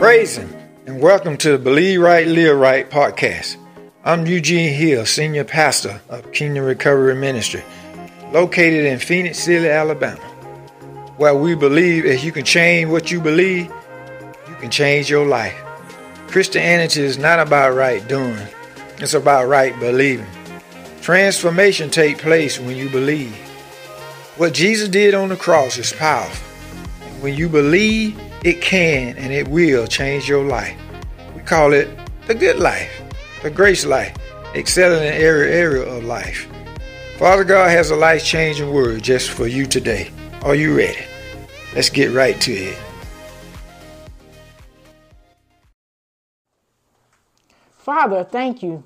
Praise Him and welcome to the Believe Right, Live Right podcast. I'm Eugene Hill, Senior Pastor of Kingdom Recovery Ministry, located in Phenix City, Alabama, where we believe if you can change what you believe, you can change your life. Christianity is not about right doing, it's about right believing. Transformation takes place when you believe. What Jesus did on the cross is powerful. When you believe, it can and it will change your life. We call it the good life, the grace life, excelling in every area of life. Father God has a life changing word just for you today. Are you ready? Let's get right to it. Father, thank you.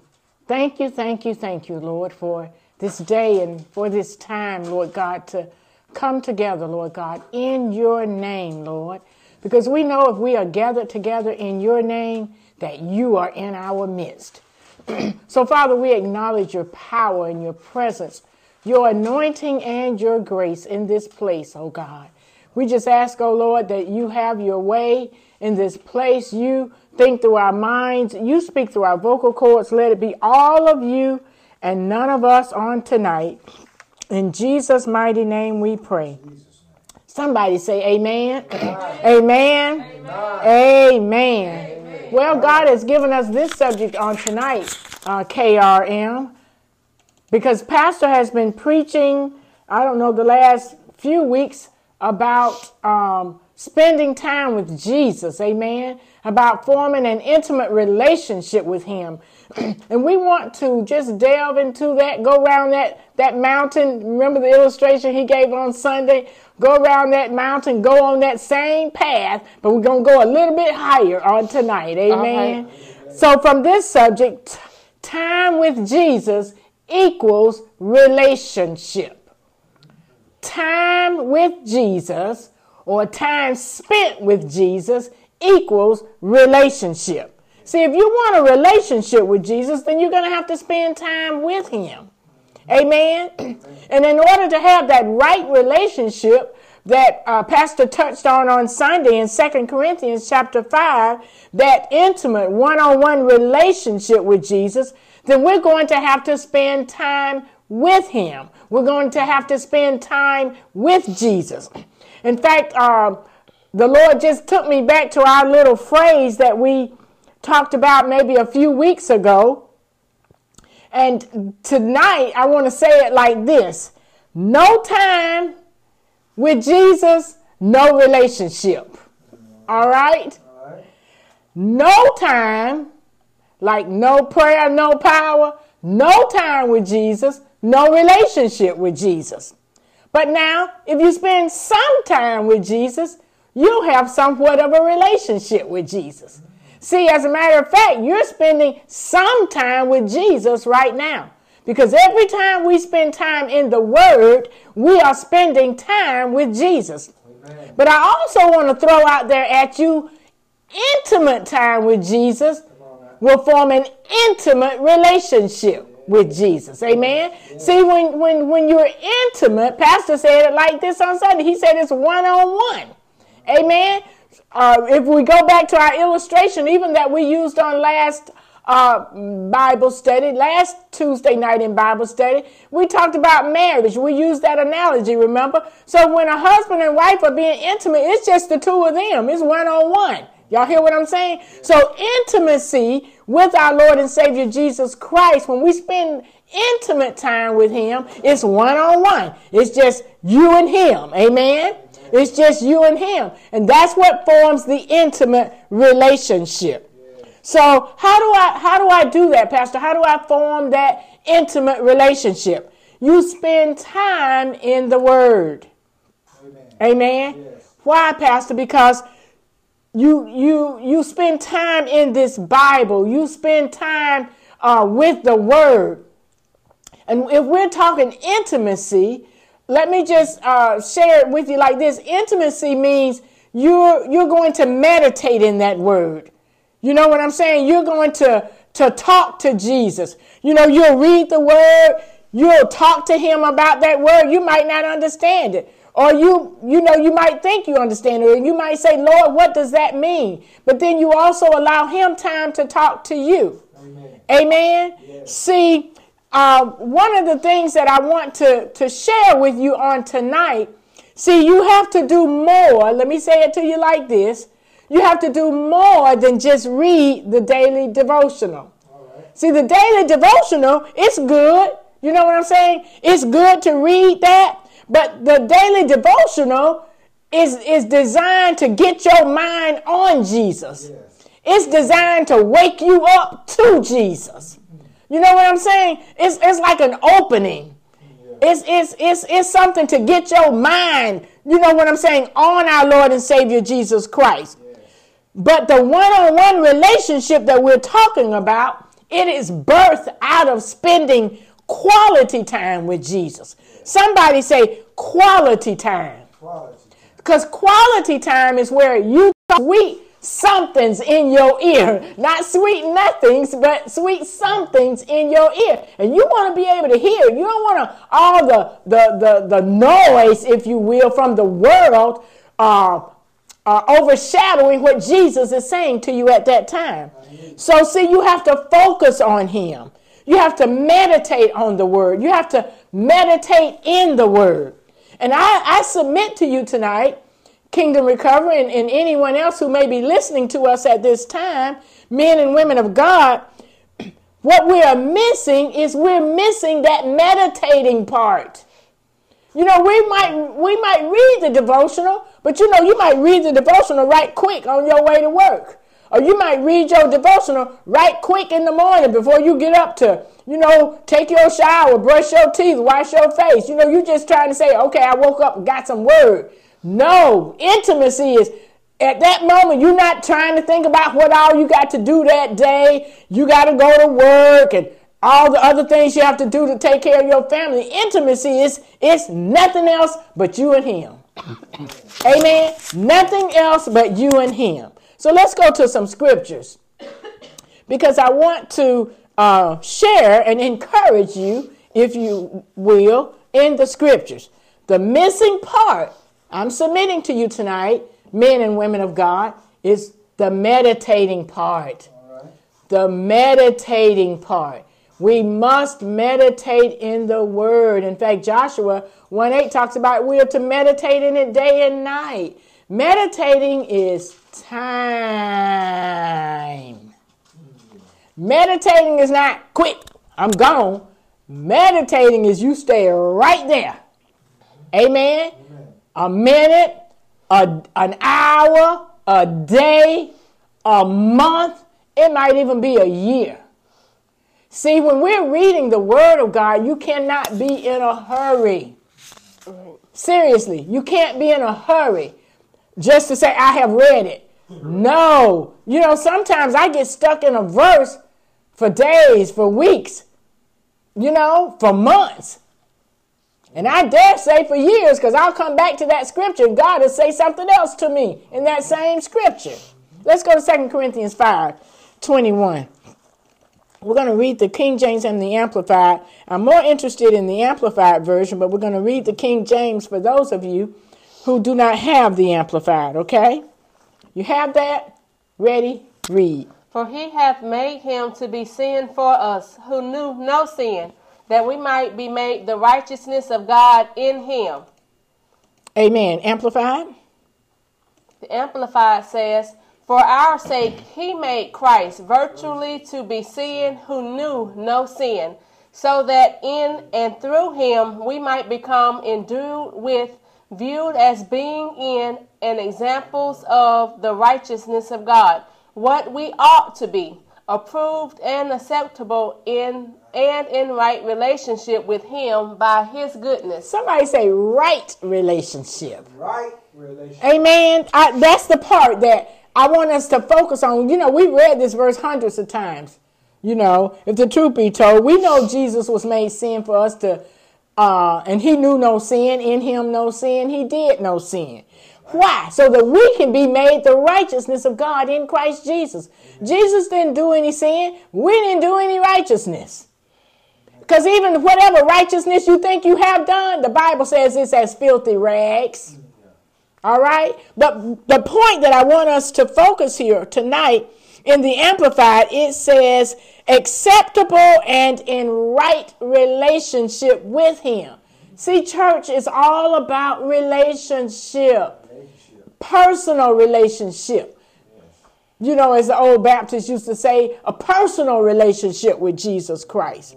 Thank you, thank you, thank you, Lord, for this day and for this time, Lord God, to come together, Lord God, in your name, Lord. Because we know if we are gathered together in your name, that you are in our midst. so, Father, we acknowledge your power and your presence, your anointing and your grace in this place, oh God. We just ask, oh Lord, that you have your way in this place. You think through our minds, you speak through our vocal cords. Let it be all of you and none of us on tonight. In Jesus' mighty name we pray. Somebody say amen. Amen. Amen. Well, God has given us this subject on tonight, uh, KRM, because Pastor has been preaching, I don't know, the last few weeks about um, spending time with Jesus. Amen. About forming an intimate relationship with Him. and we want to just delve into that, go around that, that mountain. Remember the illustration he gave on Sunday? Go around that mountain, go on that same path, but we're going to go a little bit higher on tonight. Amen. Right. So, from this subject, time with Jesus equals relationship. Time with Jesus or time spent with Jesus equals relationship. See, if you want a relationship with Jesus, then you're going to have to spend time with him. Amen. And in order to have that right relationship that uh, Pastor touched on on Sunday in Second Corinthians chapter 5, that intimate one on one relationship with Jesus, then we're going to have to spend time with Him. We're going to have to spend time with Jesus. In fact, uh, the Lord just took me back to our little phrase that we talked about maybe a few weeks ago and tonight, I want to say it like this no time with Jesus, no relationship. All right? No time, like no prayer, no power, no time with Jesus, no relationship with Jesus. But now, if you spend some time with Jesus, you have somewhat of a relationship with Jesus. See, as a matter of fact, you're spending some time with Jesus right now. Because every time we spend time in the Word, we are spending time with Jesus. Amen. But I also want to throw out there at you intimate time with Jesus will form an intimate relationship with Jesus. Amen. Yeah. See, when, when, when you're intimate, Pastor said it like this on Sunday. He said it's one on one. Amen. Uh, if we go back to our illustration, even that we used on last uh, Bible study, last Tuesday night in Bible study, we talked about marriage. We used that analogy, remember? So when a husband and wife are being intimate, it's just the two of them, it's one on one. Y'all hear what I'm saying? So intimacy with our Lord and Savior Jesus Christ, when we spend intimate time with Him, it's one on one. It's just you and Him. Amen. It's just you and him. And that's what forms the intimate relationship. So how do I how do I do that, Pastor? How do I form that intimate relationship? You spend time in the Word. Amen. Amen? Yes. Why, Pastor? Because you you you spend time in this Bible. You spend time uh, with the Word. And if we're talking intimacy, let me just uh, share it with you like this intimacy means you're you're going to meditate in that word you know what i'm saying you're going to to talk to jesus you know you'll read the word you'll talk to him about that word you might not understand it Or you, you know, you might think you understand it, or you might say, Lord, what does that mean? But then you also allow him time to talk to you. Amen. Amen? Yes. See, uh, one of the things that I want to, to share with you on tonight, see, you have to do more. Let me say it to you like this. You have to do more than just read the daily devotional. See, the daily devotional, it's good. You know what I'm saying? It's good to read that. But the daily devotional is, is designed to get your mind on Jesus. Yes. It's designed to wake you up to Jesus. You know what I'm saying? It's, it's like an opening. Yeah. It's, it's, it's, it's something to get your mind, you know what I'm saying, on our Lord and Savior Jesus Christ. But the one on one relationship that we're talking about, it is birthed out of spending quality time with Jesus. Somebody say quality time. Because quality time is where you sweet somethings in your ear. Not sweet nothings, but sweet somethings in your ear. And you want to be able to hear. You don't want to all the, the, the, the noise, if you will, from the world uh, uh, overshadowing what Jesus is saying to you at that time. So, see, you have to focus on Him. You have to meditate on the Word. You have to meditate in the Word. And I, I submit to you tonight, Kingdom Recovery, and, and anyone else who may be listening to us at this time, men and women of God, what we are missing is we're missing that meditating part. You know, we might we might read the devotional, but you know, you might read the devotional right quick on your way to work. Or you might read your devotional right quick in the morning before you get up to, you know, take your shower, brush your teeth, wash your face. You know, you're just trying to say, okay, I woke up got some word. No, intimacy is at that moment, you're not trying to think about what all you got to do that day. You got to go to work and all the other things you have to do to take care of your family. Intimacy is it's nothing else but you and him. Amen. Nothing else but you and him. So let's go to some scriptures because I want to uh, share and encourage you, if you will, in the scriptures. The missing part I'm submitting to you tonight, men and women of God, is the meditating part. The meditating part. We must meditate in the word. In fact, Joshua 1 8 talks about we are to meditate in it day and night. Meditating is time. Meditating is not quick, I'm gone. Meditating is you stay right there. Amen. A minute, a, an hour, a day, a month, it might even be a year. See, when we're reading the Word of God, you cannot be in a hurry. Seriously, you can't be in a hurry just to say, I have read it. No. You know, sometimes I get stuck in a verse for days, for weeks, you know, for months. And I dare say for years, because I'll come back to that scripture God will say something else to me in that same scripture. Let's go to 2 Corinthians 5 21. We're going to read the King James and the Amplified. I'm more interested in the Amplified version, but we're going to read the King James for those of you who do not have the Amplified, okay? You have that? Ready? Read. For he hath made him to be sin for us, who knew no sin, that we might be made the righteousness of God in him. Amen. Amplified? The Amplified says, For our sake he made Christ virtually to be sin who knew no sin, so that in and through him we might become endued with viewed as being in and examples of the righteousness of God, what we ought to be, approved and acceptable in and in right relationship with him by his goodness. Somebody say right relationship. Right relationship. Amen. I, that's the part that I want us to focus on. You know, we read this verse hundreds of times. You know, if the truth be told, we know Jesus was made sin for us to uh, and he knew no sin, in him no sin, he did no sin. Why? So that we can be made the righteousness of God in Christ Jesus. Jesus didn't do any sin, we didn't do any righteousness. Because even whatever righteousness you think you have done, the Bible says it's as filthy rags. All right? But the point that I want us to focus here tonight in the Amplified, it says acceptable and in right relationship with Him. See, church is all about relationship, personal relationship. You know, as the old Baptists used to say, a personal relationship with Jesus Christ.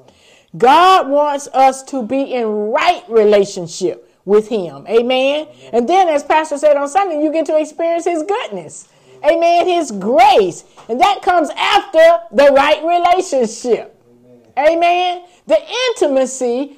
God wants us to be in right relationship with Him. Amen. And then, as Pastor said on Sunday, you get to experience His goodness. Amen. His grace. And that comes after the right relationship. Amen. The intimacy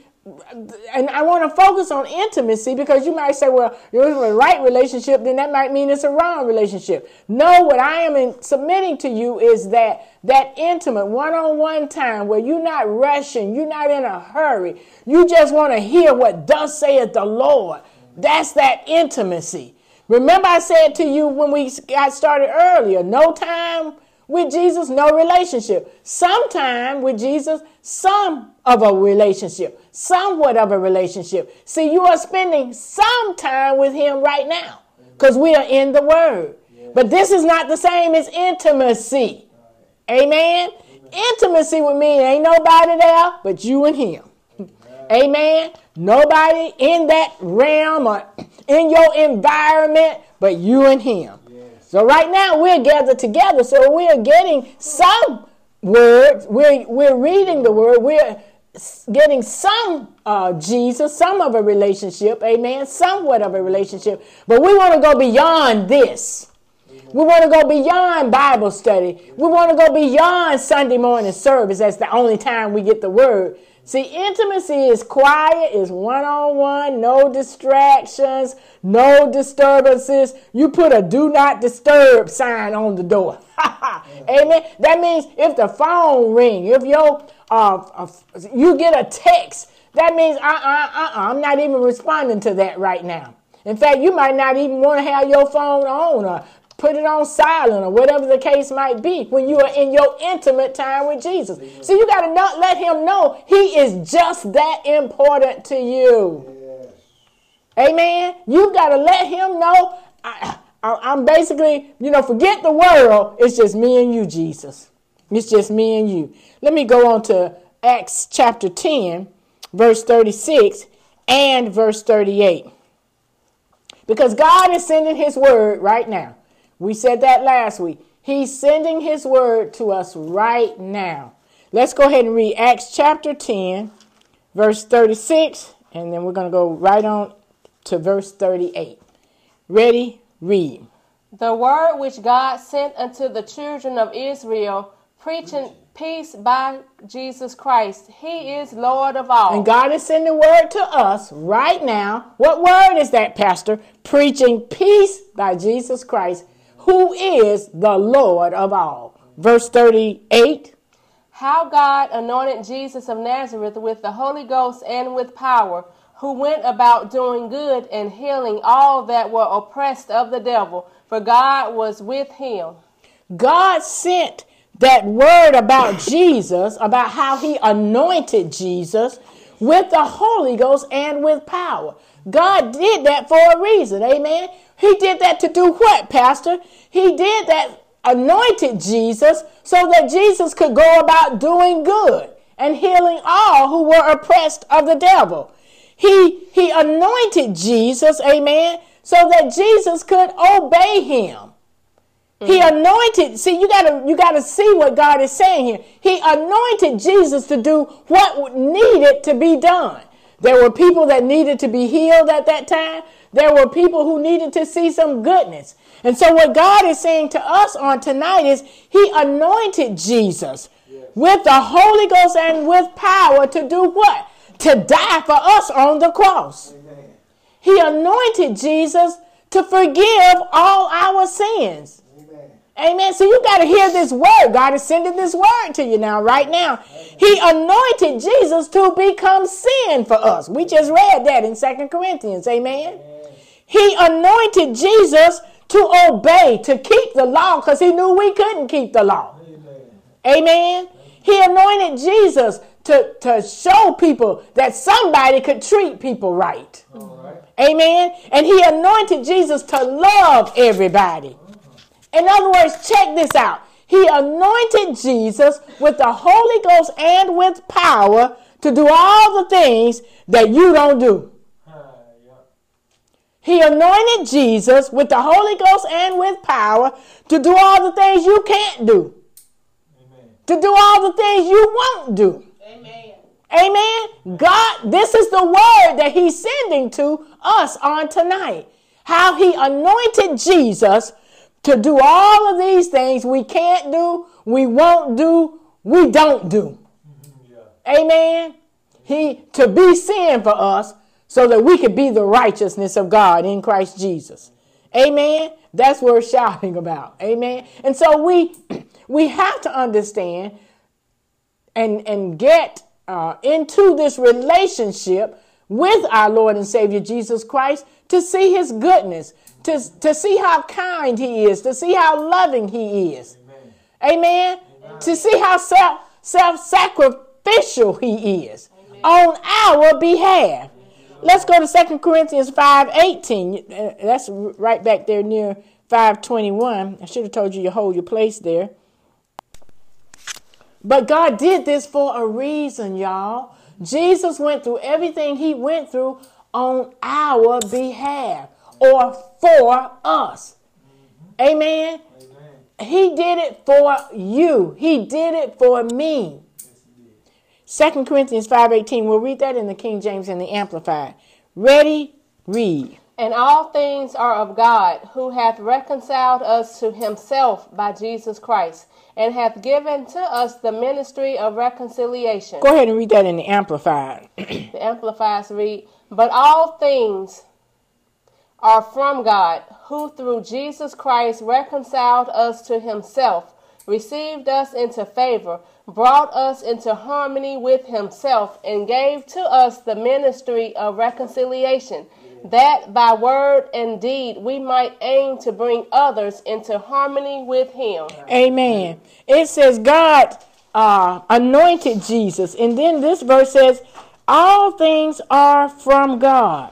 and I want to focus on intimacy because you might say, well, you're in a right relationship, then that might mean it's a wrong relationship. No, what I am in, submitting to you is that that intimate one-on-one time where you're not rushing, you're not in a hurry, you just want to hear what thus saith the Lord. That's that intimacy. Remember, I said to you when we got started earlier, no time with Jesus, no relationship. Sometime with Jesus, some of a relationship, somewhat of a relationship. See, you are spending some time with Him right now because we are in the Word. But this is not the same as intimacy. Amen? Intimacy with me ain't nobody there but you and Him. Amen? Nobody in that realm or in your environment but you and Him. So right now we're gathered together, so we're getting some words. We're we're reading the word. We're getting some uh, Jesus, some of a relationship, amen, somewhat of a relationship. But we want to go beyond this. We want to go beyond Bible study. We want to go beyond Sunday morning service. That's the only time we get the word. See, intimacy is quiet, is one on one, no distractions, no disturbances. You put a do not disturb sign on the door. Amen. That means if the phone ring, if your uh, uh, you get a text, that means uh, uh, uh, I'm not even responding to that right now. In fact, you might not even want to have your phone on or put it on silent or whatever the case might be when you are in your intimate time with Jesus. So you got to not let him know he is just that important to you. Amen. You got to let him know I, I, am basically, you know, forget the world. It's just me and you, Jesus. It's just me and you. Let me go on to Acts chapter 10, verse 36 and verse 38. Because God is sending his word right now. We said that last week. He's sending his word to us right now. Let's go ahead and read Acts chapter 10, verse 36, and then we're going to go right on to verse 38. Ready? Read. The word which God sent unto the children of Israel, preaching peace by Jesus Christ. He is Lord of all. And God is sending word to us right now. What word is that, Pastor? Preaching peace by Jesus Christ who is the Lord of all. Verse 38 How God anointed Jesus of Nazareth with the Holy Ghost and with power, who went about doing good and healing all that were oppressed of the devil, for God was with him. God sent that word about Jesus, about how he anointed Jesus with the Holy Ghost and with power. God did that for a reason. Amen. He did that to do what, Pastor? He did that, anointed Jesus so that Jesus could go about doing good and healing all who were oppressed of the devil. He, he anointed Jesus, amen, so that Jesus could obey him. Mm-hmm. He anointed, see, you gotta you gotta see what God is saying here. He anointed Jesus to do what needed to be done. There were people that needed to be healed at that time. There were people who needed to see some goodness. And so, what God is saying to us on tonight is He anointed Jesus yes. with the Holy Ghost and with power to do what? To die for us on the cross. Amen. He anointed Jesus to forgive all our sins. Amen. So you got to hear this word. God is sending this word to you now, right now. He anointed Jesus to become sin for us. We just read that in Second Corinthians. Amen. He anointed Jesus to obey, to keep the law, because he knew we couldn't keep the law. Amen. He anointed Jesus to, to show people that somebody could treat people right. Amen. And he anointed Jesus to love everybody. In other words, check this out. He anointed Jesus with the Holy Ghost and with power to do all the things that you don't do. He anointed Jesus with the Holy Ghost and with power to do all the things you can't do. Amen. To do all the things you won't do. Amen. Amen. God, this is the word that He's sending to us on tonight. How He anointed Jesus to do all of these things we can't do, we won't do, we don't do. Yeah. Amen. He to be sin for us so that we could be the righteousness of God in Christ Jesus. Amen. That's what we're shouting about. Amen. And so we we have to understand and and get uh, into this relationship with our Lord and Savior Jesus Christ to see His goodness, to, to see how kind He is, to see how loving He is. Amen. Amen. Amen. To see how self self sacrificial He is Amen. on our behalf. Let's go to 2 Corinthians 5 18. Uh, that's right back there near 521. I should have told you to hold your place there. But God did this for a reason, y'all. Jesus went through everything he went through on our behalf or for us. Amen. Amen. He did it for you. He did it for me. 2 Corinthians 5.18. We'll read that in the King James and the Amplified. Ready? Read. And all things are of God, who hath reconciled us to himself by Jesus Christ, and hath given to us the ministry of reconciliation. Go ahead and read that in the Amplified. the Amplified read, But all things are from God, who through Jesus Christ reconciled us to himself, received us into favor, brought us into harmony with himself, and gave to us the ministry of reconciliation, that by word and deed we might aim to bring others into harmony with him. Amen. It says God uh, anointed Jesus, and then this verse says, All things are from God,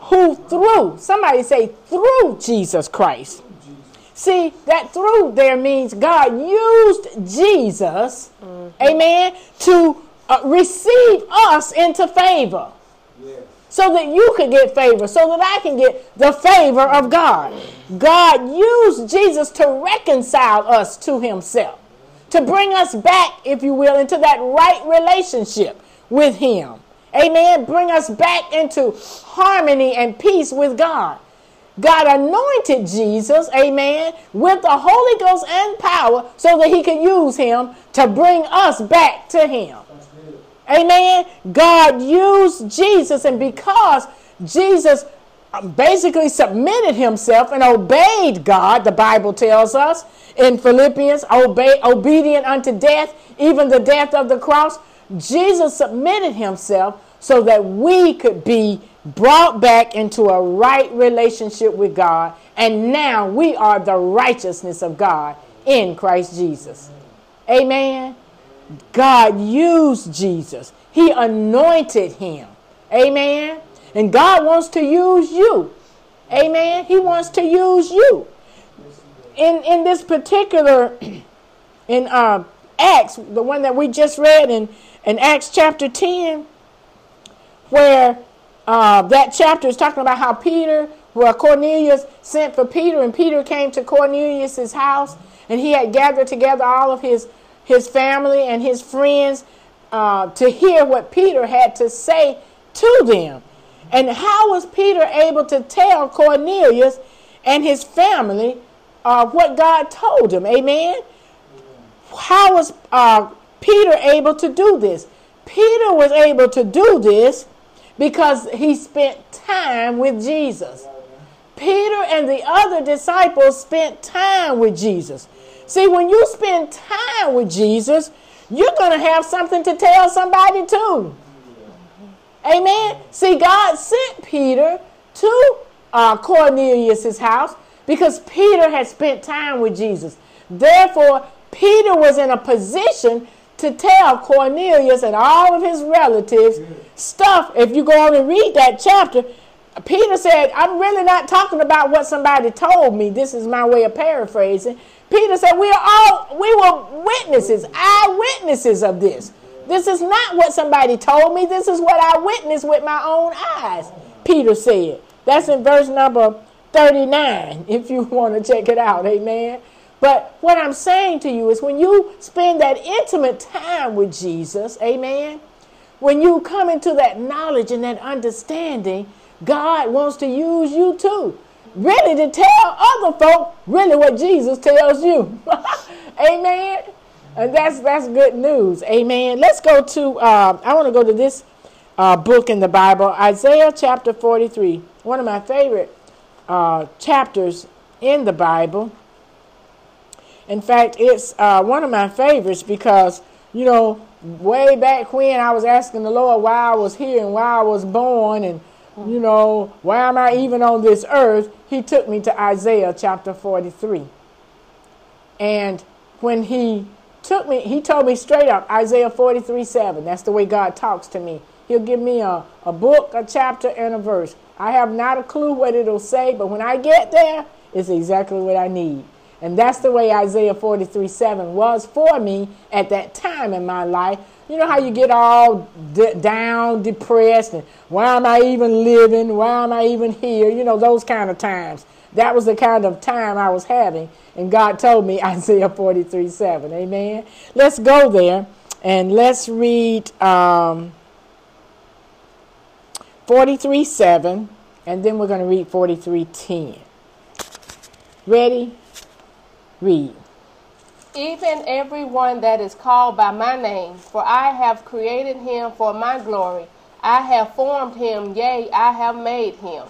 who through, somebody say, through Jesus Christ See, that through there means God used Jesus, mm-hmm. amen, to uh, receive us into favor. So that you could get favor, so that I can get the favor of God. God used Jesus to reconcile us to Himself, to bring us back, if you will, into that right relationship with Him. Amen. Bring us back into harmony and peace with God. God anointed Jesus, amen, with the Holy Ghost and power so that he could use him to bring us back to him. Amen. God used Jesus, and because Jesus um, basically submitted himself and obeyed God, the Bible tells us in Philippians, obey, obedient unto death, even the death of the cross, Jesus submitted himself so that we could be brought back into a right relationship with God, and now we are the righteousness of God in Christ Jesus. Amen. God used Jesus, He anointed him. Amen. And God wants to use you. Amen. He wants to use you. In, in this particular, in uh, Acts, the one that we just read in, in Acts chapter 10, where uh, that chapter is talking about how Peter, well, Cornelius sent for Peter, and Peter came to Cornelius's house, and he had gathered together all of his his family and his friends uh, to hear what Peter had to say to them. And how was Peter able to tell Cornelius and his family uh, what God told him? Amen. How was uh, Peter able to do this? Peter was able to do this because he spent time with Jesus. Peter and the other disciples spent time with Jesus. See, when you spend time with Jesus, you're going to have something to tell somebody too. Amen. See, God sent Peter to uh, Cornelius' house because Peter had spent time with Jesus. Therefore, Peter was in a position to tell Cornelius and all of his relatives stuff. If you go on and read that chapter, Peter said, I'm really not talking about what somebody told me. This is my way of paraphrasing. Peter said, We are all we were witnesses, eyewitnesses of this. This is not what somebody told me. This is what I witnessed with my own eyes. Peter said. That's in verse number 39, if you want to check it out. Amen. But what I'm saying to you is when you spend that intimate time with Jesus, amen, when you come into that knowledge and that understanding, God wants to use you too. Really to tell other folk really what Jesus tells you. amen. And that's that's good news. Amen. Let's go to uh, I want to go to this uh, book in the Bible, Isaiah chapter 43. One of my favorite uh, chapters in the Bible. In fact, it's uh, one of my favorites because, you know, way back when I was asking the Lord why I was here and why I was born and, you know, why am I even on this earth, He took me to Isaiah chapter 43. And when He took me, He told me straight up, Isaiah 43 7. That's the way God talks to me. He'll give me a, a book, a chapter, and a verse. I have not a clue what it'll say, but when I get there, it's exactly what I need. And that's the way Isaiah 43 7 was for me at that time in my life. You know how you get all d- down, depressed, and why am I even living? Why am I even here? You know, those kind of times. That was the kind of time I was having. And God told me Isaiah 43 7. Amen. Let's go there and let's read um, 43 7, and then we're going to read 43 10. Ready? Read. Even every one that is called by my name, for I have created him for my glory. I have formed him, yea, I have made him.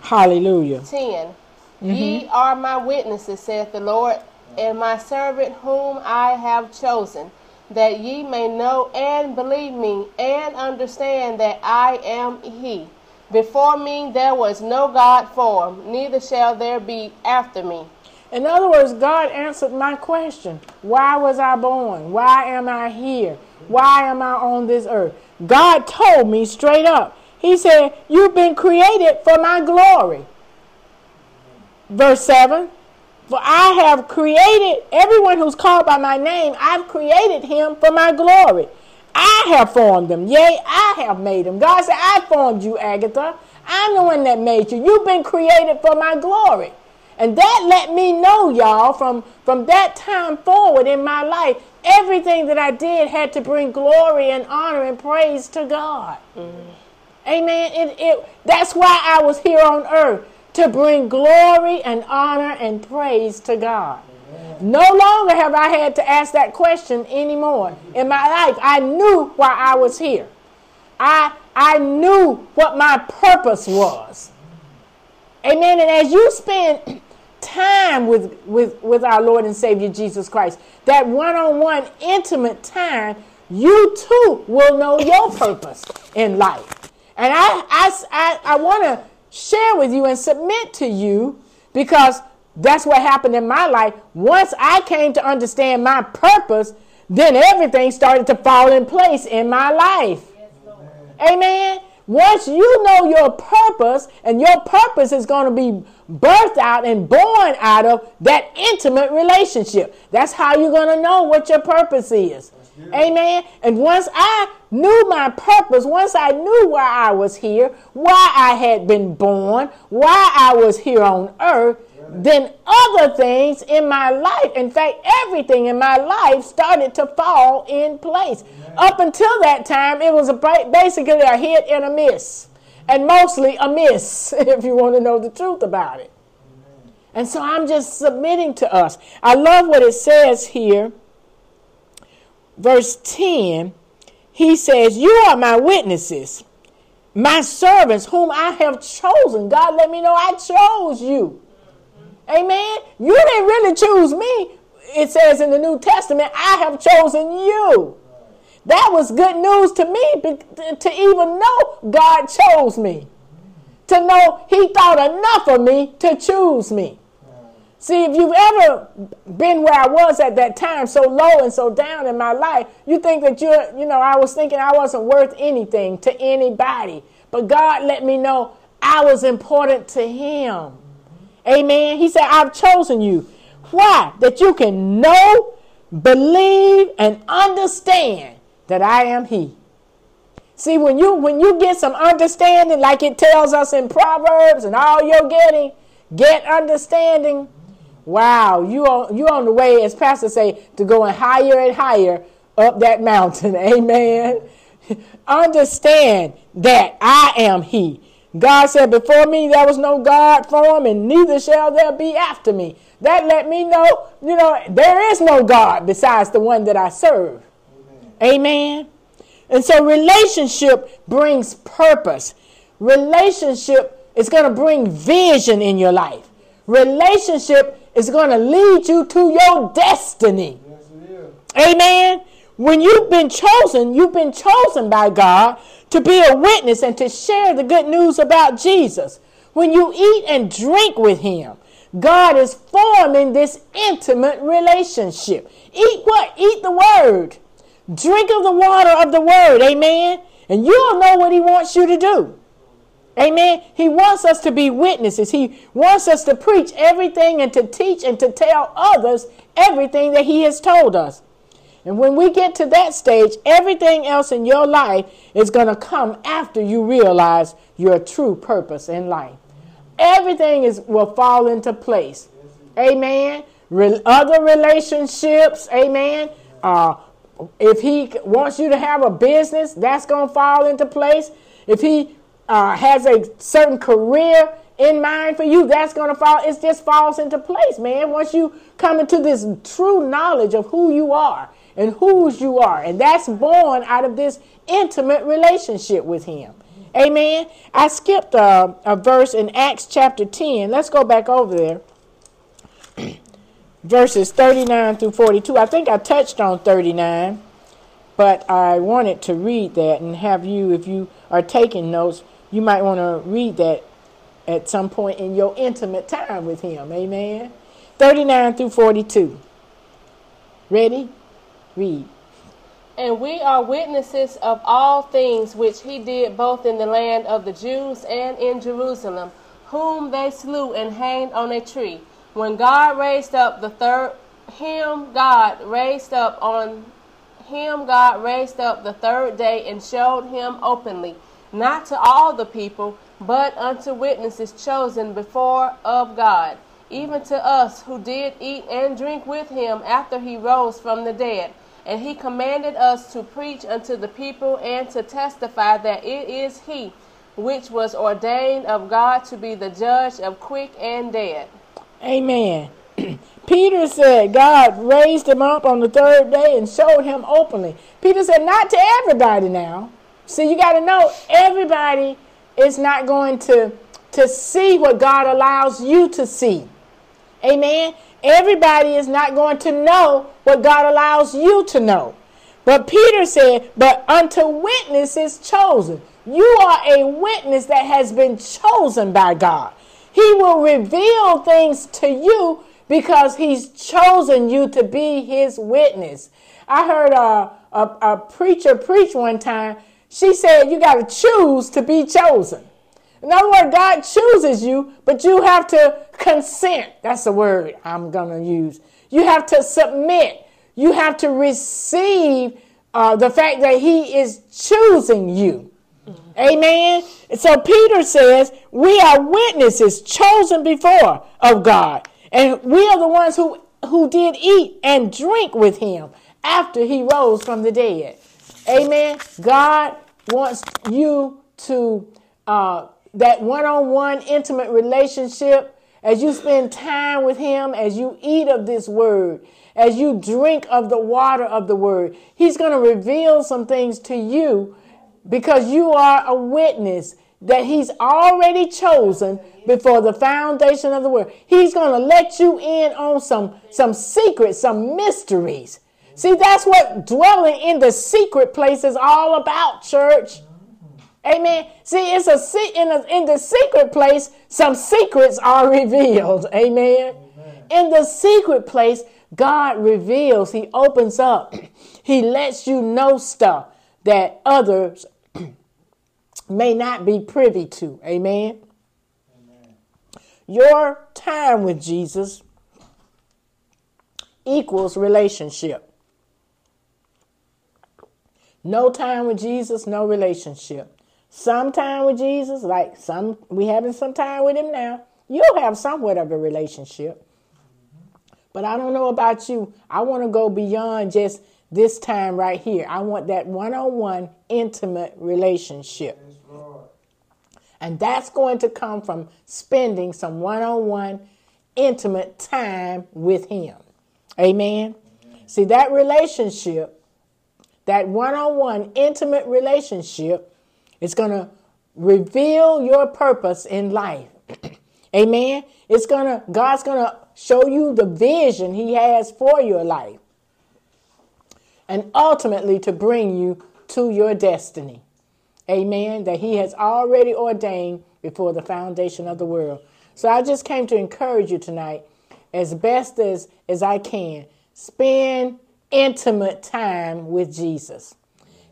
Hallelujah. 10. Mm-hmm. Ye are my witnesses, saith the Lord, and my servant whom I have chosen, that ye may know and believe me, and understand that I am he. Before me there was no God formed, neither shall there be after me. In other words, God answered my question Why was I born? Why am I here? Why am I on this earth? God told me straight up. He said, You've been created for my glory. Verse 7 For I have created everyone who's called by my name, I've created him for my glory. I have formed them. Yea, I have made them. God said, I formed you, Agatha. I'm the one that made you. You've been created for my glory. And that let me know, y'all, from, from that time forward in my life, everything that I did had to bring glory and honor and praise to God. Mm-hmm. Amen. It, it, that's why I was here on earth, to bring glory and honor and praise to God. Amen. No longer have I had to ask that question anymore in my life. I knew why I was here. I, I knew what my purpose was. Amen. And as you spend time with, with, with our Lord and Savior Jesus Christ, that one on one intimate time, you too will know your purpose in life. And I, I, I, I want to share with you and submit to you because that's what happened in my life. Once I came to understand my purpose, then everything started to fall in place in my life. Amen. Once you know your purpose, and your purpose is going to be birthed out and born out of that intimate relationship. That's how you're going to know what your purpose is. Amen. And once I knew my purpose, once I knew why I was here, why I had been born, why I was here on earth, then other things in my life, in fact, everything in my life started to fall in place. Up until that time, it was a, basically a hit and a miss, and mostly a miss, if you want to know the truth about it. And so I'm just submitting to us. I love what it says here, verse 10. He says, You are my witnesses, my servants, whom I have chosen. God let me know I chose you. Amen. You didn't really choose me. It says in the New Testament, I have chosen you. That was good news to me to even know God chose me. To know He thought enough of me to choose me. See, if you've ever been where I was at that time, so low and so down in my life, you think that you're, you know, I was thinking I wasn't worth anything to anybody. But God let me know I was important to Him. Amen. He said, I've chosen you. Why? That you can know, believe, and understand that I am He. See, when you when you get some understanding, like it tells us in Proverbs, and all you're getting, get understanding. Wow, you on you on the way, as Pastor say, to going higher and higher up that mountain. Amen. Understand that I am He. God said, Before me there was no God formed, and neither shall there be after me. That let me know, you know, there is no God besides the one that I serve. Amen. Amen. And so relationship brings purpose. Relationship is going to bring vision in your life. Relationship is going to lead you to your destiny. Yes, Amen. When you've been chosen, you've been chosen by God to be a witness and to share the good news about Jesus. When you eat and drink with Him, God is forming this intimate relationship. Eat what? Eat the Word. Drink of the water of the word. Amen. And you'll know what he wants you to do. Amen. He wants us to be witnesses. He wants us to preach everything and to teach and to tell others everything that he has told us. And when we get to that stage, everything else in your life is going to come after you realize your true purpose in life. Everything is will fall into place. Amen. Re- other relationships, amen. Uh, if he wants you to have a business, that's going to fall into place. If he uh, has a certain career in mind for you, that's going to fall. It just falls into place, man. Once you come into this true knowledge of who you are and whose you are, and that's born out of this intimate relationship with him. Amen. I skipped a, a verse in Acts chapter 10. Let's go back over there. verses 39 through 42. I think I touched on 39, but I wanted to read that and have you, if you are taking notes, you might want to read that at some point in your intimate time with Him. Amen. 39 through 42. Ready? Read. And we are witnesses of all things which he did both in the land of the Jews and in Jerusalem, whom they slew and hanged on a tree when God raised up the third him God raised up on him God raised up the third day and showed him openly, not to all the people, but unto witnesses chosen before of God, even to us who did eat and drink with him after he rose from the dead. And he commanded us to preach unto the people and to testify that it is he which was ordained of God to be the judge of quick and dead. Amen. Peter said God raised him up on the third day and showed him openly. Peter said, not to everybody now. See, you got to know everybody is not going to, to see what God allows you to see. Amen. Everybody is not going to know what God allows you to know. But Peter said, but unto witnesses chosen. You are a witness that has been chosen by God. He will reveal things to you because he's chosen you to be his witness. I heard a, a, a preacher preach one time. She said, You got to choose to be chosen. In other words, God chooses you, but you have to consent. That's the word I'm going to use. You have to submit. You have to receive uh, the fact that He is choosing you. Amen. So Peter says, We are witnesses chosen before of God. And we are the ones who, who did eat and drink with him after he rose from the dead. Amen. God wants you to, uh, that one on one intimate relationship, as you spend time with him, as you eat of this word, as you drink of the water of the word, he's going to reveal some things to you because you are a witness that he's already chosen before the foundation of the world. He's going to let you in on some some secrets, some mysteries. See, that's what dwelling in the secret place is all about, church. Amen. See, it's a in a, in the secret place, some secrets are revealed. Amen. Amen. In the secret place, God reveals, He opens up, He lets you know stuff that others may not be privy to. Amen. Amen. Your time with Jesus equals relationship. No time with Jesus, no relationship. Some time with Jesus, like some we having some time with him now, you'll have somewhat of a relationship. But I don't know about you. I want to go beyond just this time right here. I want that one on one intimate relationship. And that's going to come from spending some one on one intimate time with Him. Amen. Amen. See, that relationship, that one on one intimate relationship, is going to reveal your purpose in life. Amen. It's going to, God's going to show you the vision He has for your life and ultimately to bring you to your destiny. Amen. That He has already ordained before the foundation of the world. So I just came to encourage you tonight, as best as, as I can, spend intimate time with Jesus.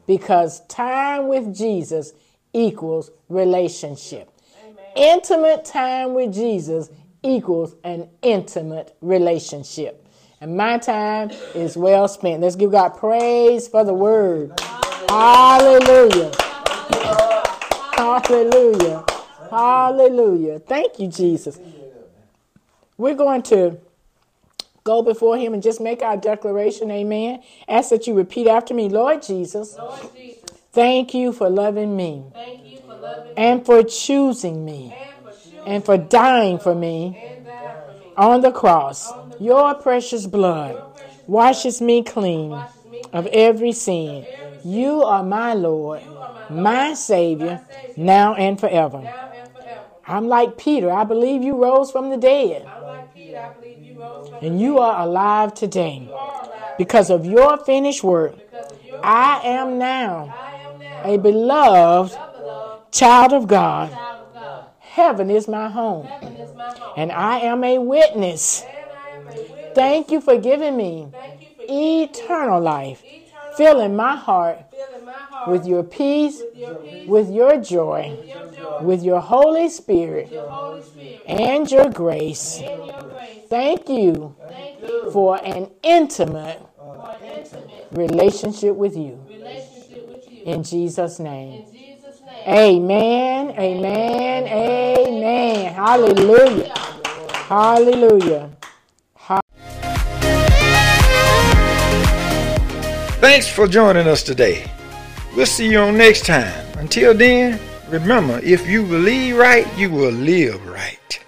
Because time with Jesus equals relationship. Amen. Intimate time with Jesus equals an intimate relationship. And my time is well spent. Let's give God praise for the word. Hallelujah. Hallelujah. Hallelujah. Thank you, Jesus. We're going to go before Him and just make our declaration. Amen. Ask that you repeat after me Lord Jesus. Lord Jesus thank you for loving me. For loving and for choosing me. And for, choosing and for dying for me, for me. on the cross. On the your precious blood washes me clean of every sin. You are my Lord, my Savior, now and forever. I'm like Peter. I believe you rose from the dead. And you are alive today. Because of your finished work, I am now a beloved child of God. Heaven is my home. And I am a witness. Thank you for giving me eternal life, filling my heart with your peace, with your joy, with your Holy Spirit, and your grace. Thank you for an intimate relationship with you. In Jesus' name. Amen. Amen. Amen. Hallelujah. Hallelujah. Thanks for joining us today. We'll see you on next time. Until then, remember if you believe right, you will live right.